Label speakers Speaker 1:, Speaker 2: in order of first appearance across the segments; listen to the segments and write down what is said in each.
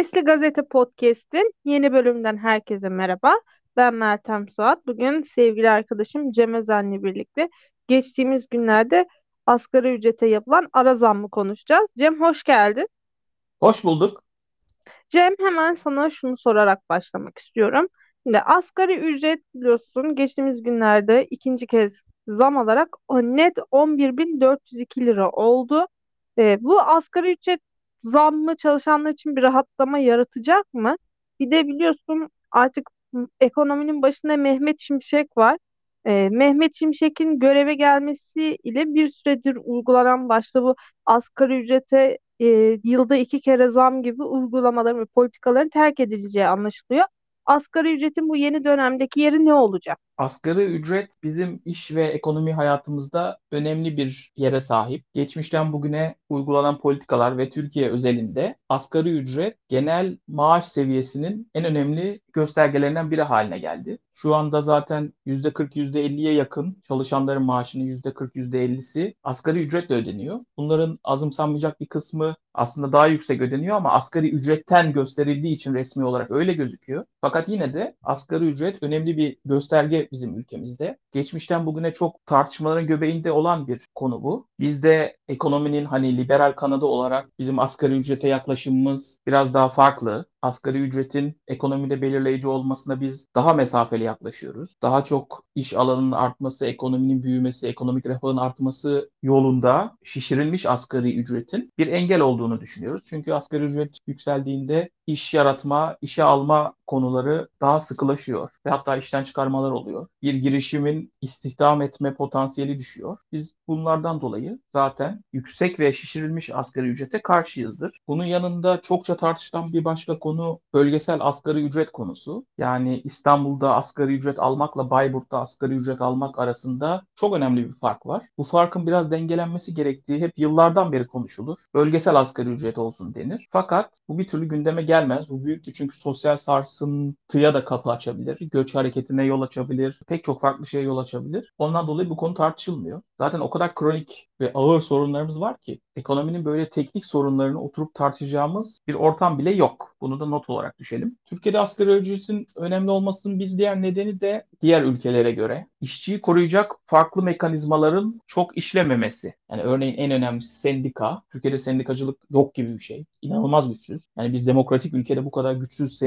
Speaker 1: Sesli Gazete Podcast'in yeni bölümünden herkese merhaba. Ben Meltem Suat. Bugün sevgili arkadaşım Cem Özen'le birlikte geçtiğimiz günlerde asgari ücrete yapılan ara zammı konuşacağız. Cem hoş geldin.
Speaker 2: Hoş bulduk.
Speaker 1: Cem hemen sana şunu sorarak başlamak istiyorum. Şimdi asgari ücret biliyorsun geçtiğimiz günlerde ikinci kez zam alarak net 11.402 lira oldu. E, bu asgari ücret zammı çalışanlar için bir rahatlama yaratacak mı? Bir de biliyorsun artık ekonominin başında Mehmet Şimşek var. E, Mehmet Şimşek'in göreve gelmesi ile bir süredir uygulanan başta bu asgari ücrete e, yılda iki kere zam gibi uygulamaların ve politikaların terk edileceği anlaşılıyor. Asgari ücretin bu yeni dönemdeki yeri ne olacak?
Speaker 2: Asgari ücret bizim iş ve ekonomi hayatımızda önemli bir yere sahip. Geçmişten bugüne uygulanan politikalar ve Türkiye özelinde asgari ücret genel maaş seviyesinin en önemli göstergelerinden biri haline geldi. Şu anda zaten %40 %50'ye yakın çalışanların maaşının %40 %50'si asgari ücretle ödeniyor. Bunların azımsanmayacak bir kısmı aslında daha yüksek ödeniyor ama asgari ücretten gösterildiği için resmi olarak öyle gözüküyor. Fakat yine de asgari ücret önemli bir gösterge bizim ülkemizde. Geçmişten bugüne çok tartışmaların göbeğinde olan bir konu bu. Bizde ekonominin hani liberal kanadı olarak bizim asgari ücrete yaklaşımımız biraz daha farklı asgari ücretin ekonomide belirleyici olmasına biz daha mesafeli yaklaşıyoruz. Daha çok iş alanının artması, ekonominin büyümesi, ekonomik refahın artması yolunda şişirilmiş asgari ücretin bir engel olduğunu düşünüyoruz. Çünkü asgari ücret yükseldiğinde iş yaratma, işe alma konuları daha sıkılaşıyor ve hatta işten çıkarmalar oluyor. Bir girişimin istihdam etme potansiyeli düşüyor. Biz bunlardan dolayı zaten yüksek ve şişirilmiş asgari ücrete karşıyızdır. Bunun yanında çokça tartışılan bir başka konu bölgesel asgari ücret konusu. Yani İstanbul'da asgari ücret almakla Bayburt'ta asgari ücret almak arasında çok önemli bir fark var. Bu farkın biraz dengelenmesi gerektiği hep yıllardan beri konuşulur. Bölgesel asgari ücret olsun denir. Fakat bu bir türlü gündeme gelmez. Bu büyük çünkü sosyal sarsıntıya da kapı açabilir. Göç hareketine yol açabilir. Pek çok farklı şeye yol açabilir. Ondan dolayı bu konu tartışılmıyor. Zaten o kadar kronik ve ağır sorunlarımız var ki ekonominin böyle teknik sorunlarını oturup tartışacağımız bir ortam bile yok. Bunu da not olarak düşelim. Türkiye'de asgari ücretin önemli olmasının bir diğer nedeni de diğer ülkelere göre işçiyi koruyacak farklı mekanizmaların çok işlememesi. Yani örneğin en önemlisi sendika. Türkiye'de sendikacılık yok gibi bir şey. İnanılmaz güçsüz. Yani bir demokratik ülkede bu kadar güçsüz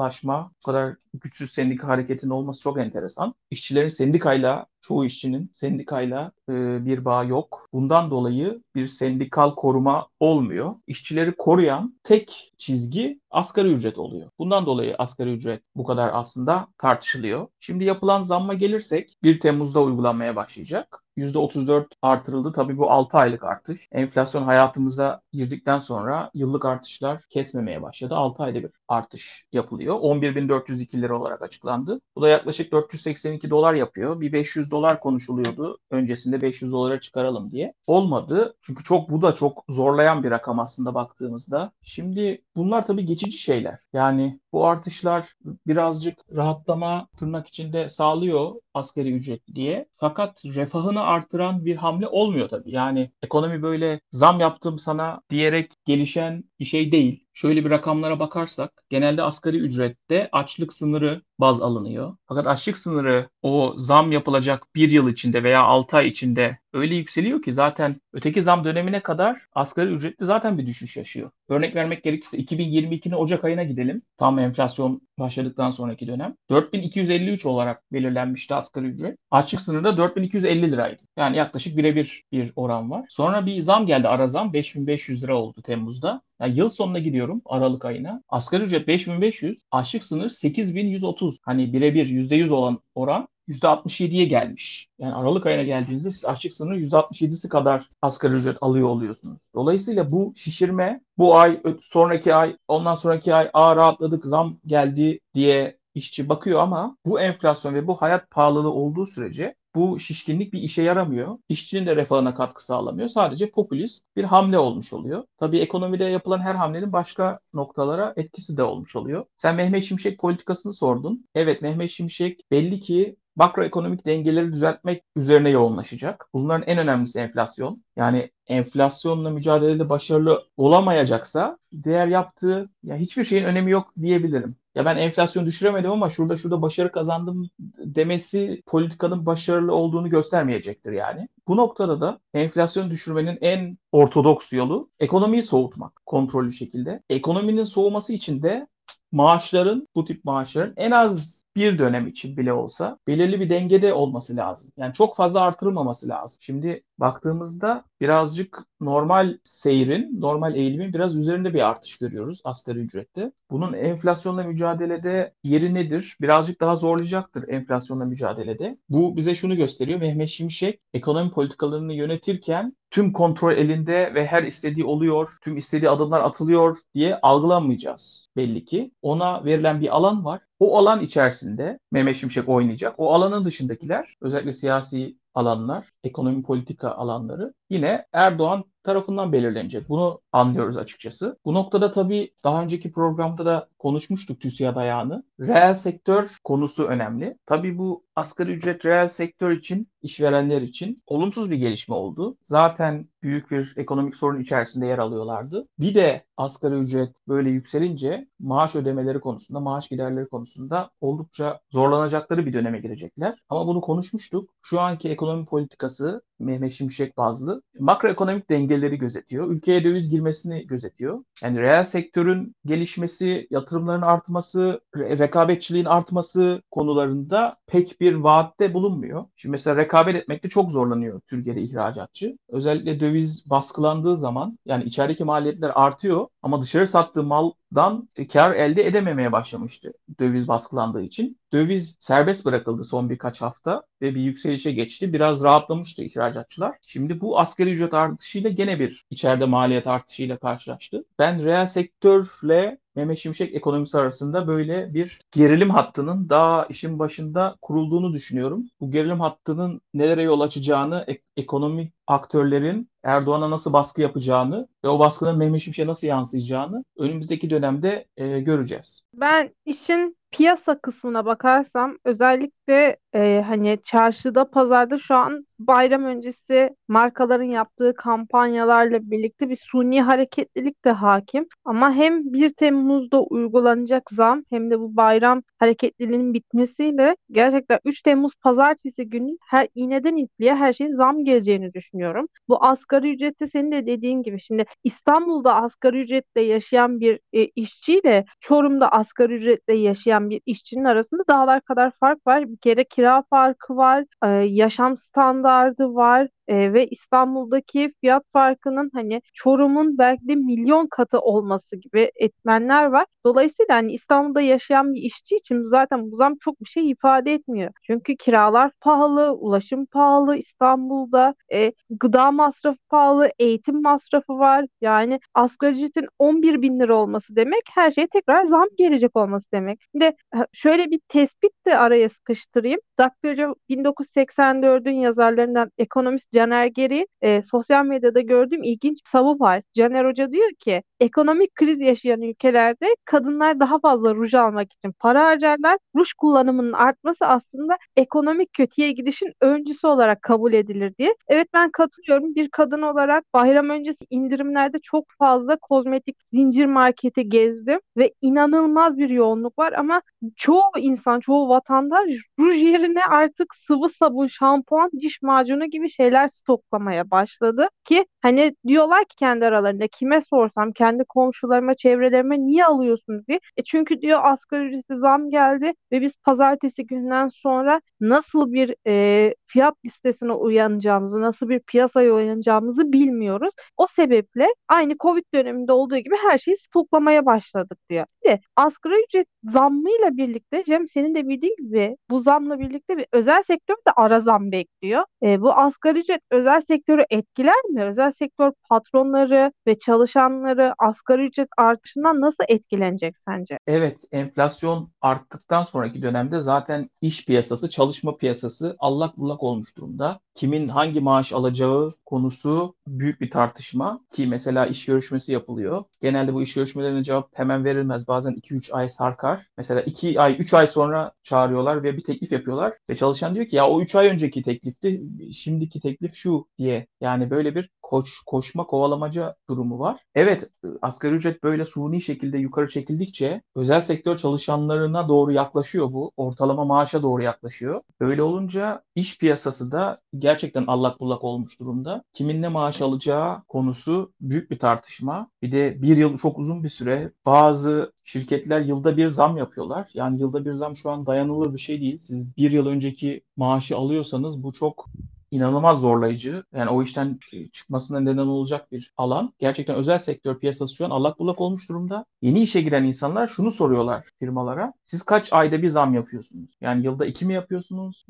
Speaker 2: sendikalaşma, bu kadar güçsüz sendika hareketinin olması çok enteresan. İşçilerin sendikayla çoğu işçinin sendikayla e, bir bağ yok. Bundan dolayı bir sendikal koruma olmuyor. İşçileri koruyan tek çizgi asgari ücret oluyor. Bundan dolayı asgari ücret bu kadar aslında tartışılıyor. Şimdi yapılan zamma gelirsek 1 Temmuz'da uygulanmaya başlayacak. %34 artırıldı. Tabii bu 6 aylık artış. Enflasyon hayatımıza girdikten sonra yıllık artışlar kesmemeye başladı. 6 ayda bir artış yapılıyor. 11.402 lira olarak açıklandı. Bu da yaklaşık 482 dolar yapıyor. Bir 500 dolar konuşuluyordu. Öncesinde 500 dolara çıkaralım diye. Olmadı. Çünkü çok bu da çok zorlayan bir rakam aslında baktığımızda. Şimdi bunlar tabii geçici şeyler. Yani bu artışlar birazcık rahatlama tırnak içinde sağlıyor asgari ücret diye. Fakat refahını artıran bir hamle olmuyor tabii. Yani ekonomi böyle zam yaptım sana diyerek gelişen bir şey değil. Şöyle bir rakamlara bakarsak genelde asgari ücrette açlık sınırı baz alınıyor. Fakat açlık sınırı o zam yapılacak bir yıl içinde veya 6 ay içinde öyle yükseliyor ki zaten öteki zam dönemine kadar asgari ücretli zaten bir düşüş yaşıyor. Örnek vermek gerekirse 2022'nin Ocak ayına gidelim. Tam enflasyon başladıktan sonraki dönem. 4253 olarak belirlenmişti asgari ücret. Açlık sınırı da 4250 liraydı. Yani yaklaşık birebir bir oran var. Sonra bir zam geldi ara zam 5500 lira oldu Temmuz'da. Yani yıl sonuna gidiyorum Aralık ayına. Asgari ücret 5500, açlık sınır 8130. Hani birebir %100 olan oran %67'ye gelmiş. Yani Aralık ayına geldiğinizde siz açlık sınırı %67'si kadar asgari ücret alıyor oluyorsunuz. Dolayısıyla bu şişirme bu ay, sonraki ay, ondan sonraki ay aa rahatladık, zam geldi diye işçi bakıyor ama bu enflasyon ve bu hayat pahalılığı olduğu sürece bu şişkinlik bir işe yaramıyor. İşçinin de refahına katkı sağlamıyor. Sadece popülist bir hamle olmuş oluyor. Tabii ekonomide yapılan her hamlenin başka noktalara etkisi de olmuş oluyor. Sen Mehmet Şimşek politikasını sordun. Evet Mehmet Şimşek belli ki makroekonomik dengeleri düzeltmek üzerine yoğunlaşacak. Bunların en önemlisi enflasyon. Yani enflasyonla mücadelede başarılı olamayacaksa diğer yaptığı ya hiçbir şeyin önemi yok diyebilirim. Ya ben enflasyon düşüremedim ama şurada şurada başarı kazandım demesi politikanın başarılı olduğunu göstermeyecektir yani. Bu noktada da enflasyon düşürmenin en ortodoks yolu ekonomiyi soğutmak kontrollü şekilde. Ekonominin soğuması için de maaşların, bu tip maaşların en az bir dönem için bile olsa belirli bir dengede olması lazım. Yani çok fazla artırılmaması lazım. Şimdi baktığımızda birazcık normal seyrin, normal eğilimin biraz üzerinde bir artış görüyoruz asgari ücrette. Bunun enflasyonla mücadelede yeri nedir? Birazcık daha zorlayacaktır enflasyonla mücadelede. Bu bize şunu gösteriyor. Mehmet Şimşek ekonomi politikalarını yönetirken tüm kontrol elinde ve her istediği oluyor, tüm istediği adımlar atılıyor diye algılanmayacağız belli ki. Ona verilen bir alan var. O alan içerisinde Mehmet Şimşek oynayacak. O alanın dışındakiler özellikle siyasi alanlar, ekonomi politika alanları yine Erdoğan tarafından belirlenecek. Bunu anlıyoruz açıkçası. Bu noktada tabii daha önceki programda da konuşmuştuk TÜSİAD ayağını. Reel sektör konusu önemli. Tabii bu asgari ücret reel sektör için, işverenler için olumsuz bir gelişme oldu. Zaten büyük bir ekonomik sorun içerisinde yer alıyorlardı. Bir de asgari ücret böyle yükselince maaş ödemeleri konusunda, maaş giderleri konusunda oldukça zorlanacakları bir döneme girecekler. Ama bunu konuşmuştuk. Şu anki ekonomi politikası Mehmet Şimşek bazlı makroekonomik dengeleri gözetiyor. Ülkeye döviz girmesini gözetiyor. Yani reel sektörün gelişmesi, yatırımların artması, rekabetçiliğin artması konularında pek bir vaatte bulunmuyor. Şimdi mesela rekabet etmekte çok zorlanıyor Türkiye'de ihracatçı. Özellikle döviz baskılandığı zaman yani içerideki maliyetler artıyor ama dışarı sattığı maldan kar elde edememeye başlamıştı döviz baskılandığı için. Döviz serbest bırakıldı son birkaç hafta ve bir yükselişe geçti. Biraz rahatlamıştı ihracatçılar. Şimdi bu asgari ücret artışıyla gene bir içeride maliyet artışıyla karşılaştı. Ben reel sektörle Mehmet Şimşek ekonomisi arasında böyle bir gerilim hattının daha işin başında kurulduğunu düşünüyorum. Bu gerilim hattının nelere yol açacağını, ek- ekonomik aktörlerin Erdoğan'a nasıl baskı yapacağını ve o baskının Mehmet Şimşek'e nasıl yansıyacağını önümüzdeki dönemde e, göreceğiz.
Speaker 1: Ben işin piyasa kısmına bakarsam özellikle e, hani çarşıda, pazarda şu an bayram öncesi markaların yaptığı kampanyalarla birlikte bir suni hareketlilik de hakim. Ama hem 1 Temmuz'da uygulanacak zam hem de bu bayram hareketliliğinin bitmesiyle gerçekten 3 Temmuz pazartesi günü her iğneden ipliğe her şeyin zam geleceğini düşünüyorum. Bu asgari ücreti senin de dediğin gibi şimdi İstanbul'da asgari ücretle yaşayan bir e, işçiyle Çorum'da asgari ücretle yaşayan bir işçinin arasında dağlar kadar fark var. Bir kere kira farkı var, e, yaşam standardı var e, ve İstanbul'daki fiyat farkının hani Çorum'un belki de milyon katı olması gibi etmenler var. Dolayısıyla hani İstanbul'da yaşayan bir işçi için zaten bu zam çok bir şey ifade etmiyor. Çünkü kiralar pahalı, ulaşım pahalı İstanbul'da, e, gıda masrafı pahalı, eğitim masrafı var. Yani asgari ücretin 11 bin lira olması demek her şeye tekrar zam gelecek olması demek. Şimdi şöyle bir tespit de araya sıkıştırayım. Dr. 1984'ün yazarlarından ekonomist Caner Geri e, sosyal medyada gördüğüm ilginç bir savu var. Caner Hoca diyor ki ekonomik kriz yaşayan ülkelerde kadınlar daha fazla ruj almak için para harcarlar. Ruj kullanımının artması aslında ekonomik kötüye gidişin öncüsü olarak kabul edilir diye. Evet ben katılıyorum. Bir kadın olarak bayram öncesi indirimlerde çok fazla kozmetik zincir marketi gezdim ve inanılmaz bir yoğunluk var ama çoğu insan, çoğu vatandaş ruj yerine artık sıvı sabun, şampuan, diş macunu gibi şeyler stoklamaya başladı ki hani diyorlar ki kendi aralarında kime sorsam kendi komşularıma, çevrelerime niye alıyorsunuz diye. E çünkü diyor asgari ücreti zam geldi ve biz pazartesi günden sonra nasıl bir e, fiyat listesine uyanacağımızı, nasıl bir piyasaya uyanacağımızı bilmiyoruz. O sebeple aynı Covid döneminde olduğu gibi her şeyi stoklamaya başladık diyor. De asgari ücret zammıyla birlikte Cem senin de bildiğin gibi bu zamla birlikte bir özel sektör de ara zam bekliyor. E, bu asgari ücret özel sektörü etkiler mi? Özel sektör patronları ve çalışanları asgari ücret artışından nasıl etkilenecek sence?
Speaker 2: Evet, enflasyon arttıktan sonraki dönemde zaten iş piyasası, çalışma piyasası allak bullak olmuş durumda. Kimin hangi maaş alacağı konusu büyük bir tartışma ki mesela iş görüşmesi yapılıyor. Genelde bu iş görüşmelerine cevap hemen verilmez. Bazen 2-3 ay sarkar. Mesela 2 ay, 3 ay sonra çağırıyorlar ve bir teklif yapıyorlar. Ve çalışan diyor ki ya o 3 ay önceki teklifti, şimdiki teklif şu diye. Yani böyle bir koş, koşma kovalamaca durumu var. Evet asgari ücret böyle suni şekilde yukarı çekildikçe özel sektör çalışanlarına doğru yaklaşıyor bu. Ortalama maaşa doğru yaklaşıyor. Böyle olunca iş piyasası da gerçekten allak bullak olmuş durumda. Kimin ne maaş alacağı konusu büyük bir tartışma. Bir de bir yıl çok uzun bir süre. Bazı şirketler yılda bir zam yapıyorlar. Yani yılda bir zam şu an dayanılır bir şey değil. Siz bir yıl önceki maaşı alıyorsanız bu çok inanılmaz zorlayıcı. Yani o işten e, çıkmasına neden olacak bir alan. Gerçekten özel sektör piyasası şu an allak bullak olmuş durumda. Yeni işe giren insanlar şunu soruyorlar firmalara. Siz kaç ayda bir zam yapıyorsunuz? Yani yılda iki mi yapıyorsunuz?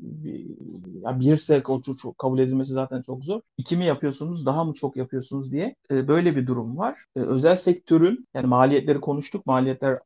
Speaker 2: Ya birse çok kabul edilmesi zaten çok zor. İki mi yapıyorsunuz? Daha mı çok yapıyorsunuz diye e, böyle bir durum var. E, özel sektörün yani maliyetleri konuştuk. Maliyetler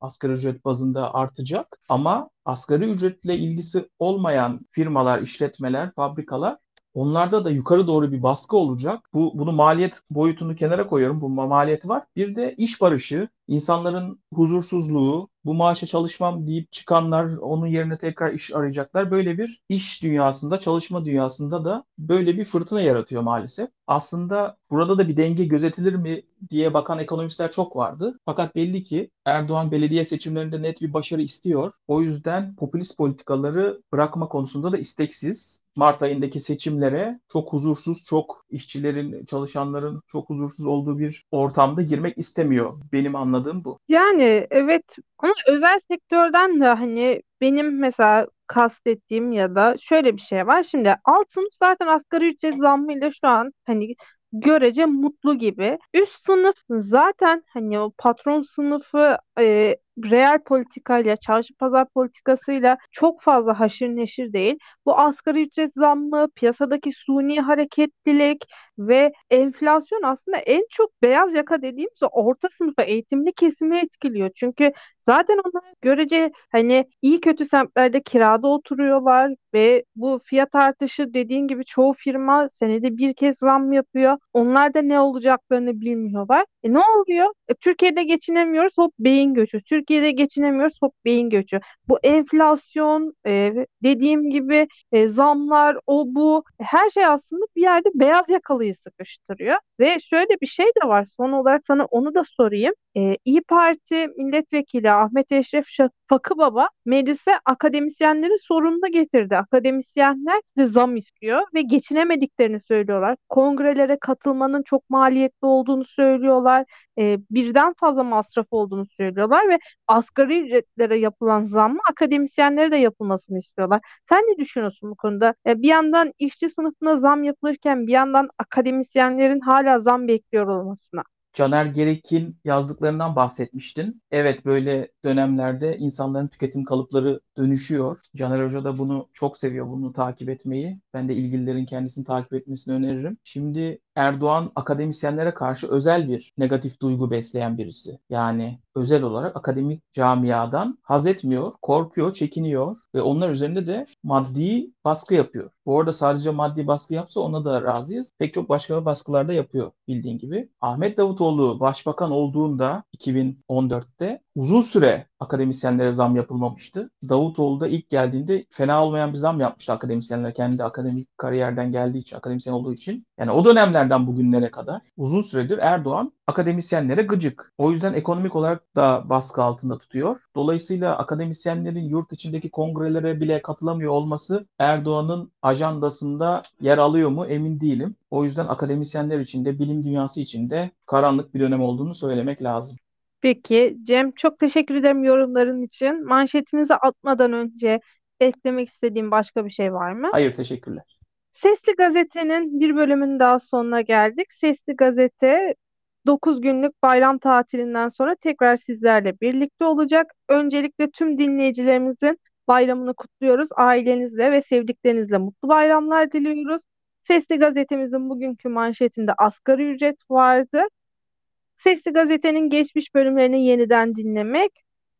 Speaker 2: asgari ücret bazında artacak ama asgari ücretle ilgisi olmayan firmalar, işletmeler, fabrikalar Onlarda da yukarı doğru bir baskı olacak. Bu bunu maliyet boyutunu kenara koyuyorum. Bu maliyeti var. Bir de iş barışı, insanların huzursuzluğu, bu maaşa çalışmam deyip çıkanlar onun yerine tekrar iş arayacaklar. Böyle bir iş dünyasında, çalışma dünyasında da böyle bir fırtına yaratıyor maalesef. Aslında burada da bir denge gözetilir mi diye bakan ekonomistler çok vardı. Fakat belli ki Erdoğan belediye seçimlerinde net bir başarı istiyor. O yüzden popülist politikaları bırakma konusunda da isteksiz. Mart ayındaki seçimlere çok huzursuz, çok işçilerin, çalışanların çok huzursuz olduğu bir ortamda girmek istemiyor. Benim anladığım bu.
Speaker 1: Yani evet ama özel sektörden de hani benim mesela kastettiğim ya da şöyle bir şey var. Şimdi alt sınıf zaten asgari ücret zammıyla şu an hani görece mutlu gibi. Üst sınıf zaten hani o patron sınıfı e, reel politikayla, çarşı pazar politikasıyla çok fazla haşır neşir değil. Bu asgari ücret zammı, piyasadaki suni hareketlilik ve enflasyon aslında en çok beyaz yaka dediğimiz orta sınıfa eğitimli kesimi etkiliyor. Çünkü zaten onlar görece hani iyi kötü semtlerde kirada oturuyorlar ve bu fiyat artışı dediğin gibi çoğu firma senede bir kez zam yapıyor. Onlar da ne olacaklarını bilmiyorlar. E ne oluyor? E, Türkiye'de geçinemiyoruz hop beyin göçü. Türkiye'de geçinemiyoruz hop beyin göçü. Bu enflasyon e, dediğim gibi e, zamlar o bu her şey aslında bir yerde beyaz yakalıyı sıkıştırıyor. Ve şöyle bir şey de var son olarak sana onu da sorayım. E, İyi Parti milletvekili Ahmet Eşref Fakı Baba meclise akademisyenleri sorununa getirdi. Akademisyenler de zam istiyor ve geçinemediklerini söylüyorlar. Kongrelere katılmanın çok maliyetli olduğunu söylüyorlar. E, birden fazla masraf olduğunu söylüyorlar ve asgari ücretlere yapılan zammı akademisyenlere de yapılmasını istiyorlar. Sen ne düşünüyorsun bu konuda? E, bir yandan işçi sınıfına zam yapılırken bir yandan akademisyenlerin hala zam bekliyor olmasına.
Speaker 2: Caner Gerek'in yazdıklarından bahsetmiştin. Evet böyle dönemlerde insanların tüketim kalıpları dönüşüyor. Caner Hoca da bunu çok seviyor, bunu takip etmeyi. Ben de ilgililerin kendisini takip etmesini öneririm. Şimdi Erdoğan akademisyenlere karşı özel bir negatif duygu besleyen birisi. Yani özel olarak akademik camiadan haz etmiyor, korkuyor, çekiniyor ve onlar üzerinde de maddi baskı yapıyor. Bu arada sadece maddi baskı yapsa ona da razıyız. Pek çok başka baskılarda yapıyor bildiğin gibi. Ahmet Davutoğlu başbakan olduğunda 2014'te uzun süre akademisyenlere zam yapılmamıştı. Davutoğlu da ilk geldiğinde fena olmayan bir zam yapmıştı akademisyenler kendi akademik kariyerden geldiği için, akademisyen olduğu için. Yani o dönemlerden bugünlere kadar uzun süredir Erdoğan akademisyenlere gıcık. O yüzden ekonomik olarak da baskı altında tutuyor. Dolayısıyla akademisyenlerin yurt içindeki kongrelere bile katılamıyor olması Erdoğan'ın ajandasında yer alıyor mu emin değilim. O yüzden akademisyenler için de bilim dünyası için de karanlık bir dönem olduğunu söylemek lazım.
Speaker 1: Peki Cem çok teşekkür ederim yorumların için. Manşetinizi atmadan önce eklemek istediğim başka bir şey var mı?
Speaker 2: Hayır teşekkürler.
Speaker 1: Sesli Gazete'nin bir bölümünün daha sonuna geldik. Sesli Gazete 9 günlük bayram tatilinden sonra tekrar sizlerle birlikte olacak. Öncelikle tüm dinleyicilerimizin bayramını kutluyoruz. Ailenizle ve sevdiklerinizle mutlu bayramlar diliyoruz. Sesli gazetemizin bugünkü manşetinde asgari ücret vardı. Sesli Gazete'nin geçmiş bölümlerini yeniden dinlemek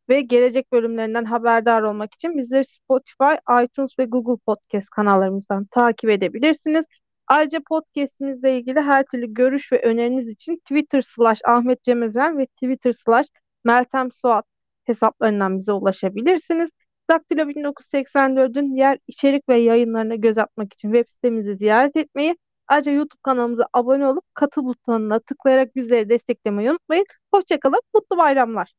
Speaker 1: ve gelecek bölümlerinden haberdar olmak için bizleri Spotify, iTunes ve Google Podcast kanallarımızdan takip edebilirsiniz. Ayrıca podcastimizle ilgili her türlü görüş ve öneriniz için Twitter slash Ahmet Cemezen ve Twitter slash Meltem Suat hesaplarından bize ulaşabilirsiniz. Daktilo 1984'ün diğer içerik ve yayınlarına göz atmak için web sitemizi ziyaret etmeyi Ayrıca YouTube kanalımıza abone olup katıl butonuna tıklayarak bizleri desteklemeyi unutmayın. Hoşçakalın, mutlu bayramlar.